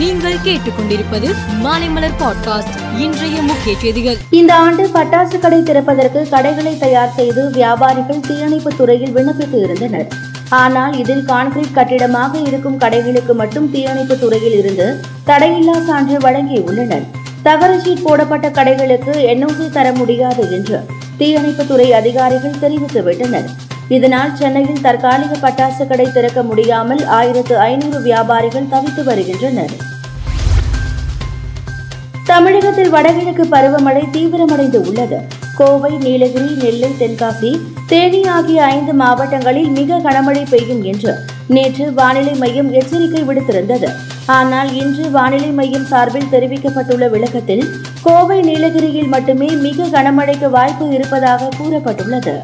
நீங்கள் கேட்டுக்கொண்டிருப்பது மாலைமலர் பாட்காஸ்ட் இன்றைய முக்கிய செய்திகள். இந்த ஆண்டு பட்டாசு கடை திறப்பதற்கு கடைகளை தயார் செய்து வியாபாரிகள் தீயணைப்பு துறையில் விண்ணப்பித்து இருந்தனர். ஆனால் இதில் கான்கிரீட் கட்டிடமாக இருக்கும் கடைகளுக்கு மட்டும் தீயணைப்பு துறையில் இருந்து தடையில்லா சான்று வழங்கியுள்ளனர் தகர சீட் போடப்பட்ட கடைகளுக்கு என்ஓசி தர முடியாது என்று தீயணைப்பு துறை அதிகாரிகள் தெரிவித்துவிட்டனர். இதனால் சென்னையில் தற்காலிக பட்டாசு கடை திறக்க முடியாமல் ஆயிரத்து ஐநூறு வியாபாரிகள் தவித்து வருகின்றனர். தமிழகத்தில் வடகிழக்கு பருவமழை தீவிரமடைந்து உள்ளது. கோவை நீலகிரி நெல்லை தென்காசி தேனி ஆகிய ஐந்து மாவட்டங்களில் மிக கனமழை பெய்யும் என்று நேற்று வானிலை மையம் எச்சரிக்கை விடுத்திருந்தது. ஆனால் இன்று வானிலை மையம் சார்பில் தெரிவிக்கப்பட்டுள்ள விளக்கத்தில் கோவை நீலகிரியில் மட்டுமே மிக கனமழைக்கு வாய்ப்பு இருப்பதாக கூறப்பட்டுள்ளது.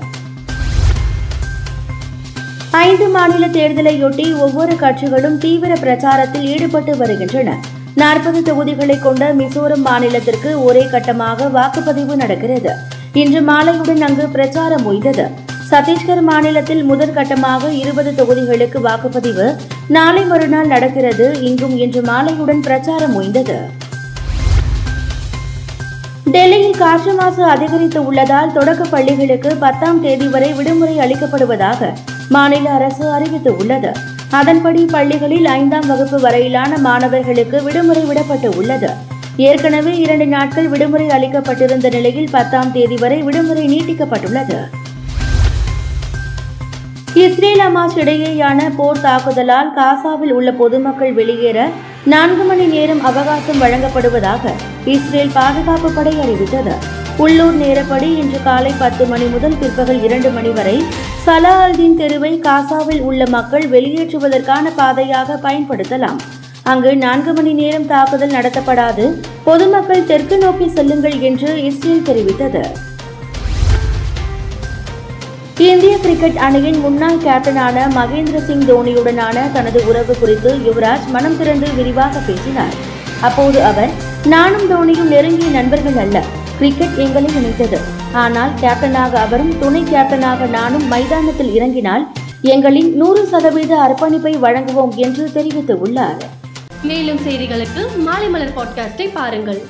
ஐந்து மாநில தேர்தலையொட்டி ஒவ்வொரு கட்சிகளும் தீவிர பிரச்சாரத்தில் ஈடுபட்டு வருகின்றன. நாற்பது தொகுதிகளை கொண்ட மிசோரம் மாநிலத்திற்கு ஒரே கட்டமாக வாக்குப்பதிவு நடக்கிறது. இன்று மாலையுடன் அங்கு பிரச்சாரம் ஓய்ந்தது சத்தீஸ்கர் மாநிலத்தில் முதல் கட்டமாக இருபது தொகுதிகளுக்கு வாக்குப்பதிவு நாளை மறுநாள் நடக்கிறது. இங்கும் இன்று மாலையுடன் பிரச்சாரம் ஓய்ந்தது டெல்லியில் காற்று மாசு அதிகரித்து உள்ளதால் தொடக்க பள்ளிகளுக்கு பத்தாம் தேதி வரை விடுமுறை அளிக்கப்படுவதாக மாநில அரசு அறிவித்து உள்ளது அதன்படி பள்ளிகளில் ஐந்தாம் வகுப்பு வரையிலான மாணவர்களுக்கு விடுமுறை விடப்பட்டு உள்ளது ஏற்கனவே இரண்டு நாட்கள் விடுமுறை அளிக்கப்பட்டிருந்த நிலையில் பத்தாம் தேதி வரை விடுமுறை நீட்டிக்கப்பட்டுள்ளது. இஸ்ரேல் அமாஸ் இடையேயான போர் தாக்குதலால் காசாவில் உள்ள பொதுமக்கள் வெளியேற நான்கு மணி நேரம் அவகாசம் வழங்கப்படுவதாக இஸ்ரேல் பாதுகாப்பு படை அறிவித்தது. உள்ளூர் நேரப்படி இன்று காலை பத்து மணி முதல் பிற்பகல் இரண்டு மணி வரை சலா தெருவை காசாவில் உள்ள மக்கள் வெளியேற்றுவதற்கான பாதையாக பயன்படுத்தலாம். அங்கு நான்கு மணி நேரம் தாக்குதல் நடத்தப்படாது. பொதுமக்கள் தெற்கு நோக்கி செல்லுங்கள் என்று இஸ்ரேல் தெரிவித்தது. இந்திய கிரிக்கெட் அணியின் முன்னாள் கேப்டனான மகேந்திர சிங் தோனியுடனான தனது உறவு குறித்து யுவராஜ் மனம் திறந்து விரிவாக பேசினார். அப்போது அவர் நானும் தோனியும் நெருங்கிய நண்பர்கள் அல்ல. கிரிக்கெட் எங்களை இணைத்தது ஆனால் கேப்டனாக அவரும் துணை கேப்டனாக நானும் மைதானத்தில் இறங்கினால் எங்களின் நூறு சதவீத அர்ப்பணிப்பை வழங்குவோம் என்று தெரிவித்துள்ளார் மேலும் செய்திகளுக்கு மாலை மலர் பாட்காஸ்டை பாருங்கள்.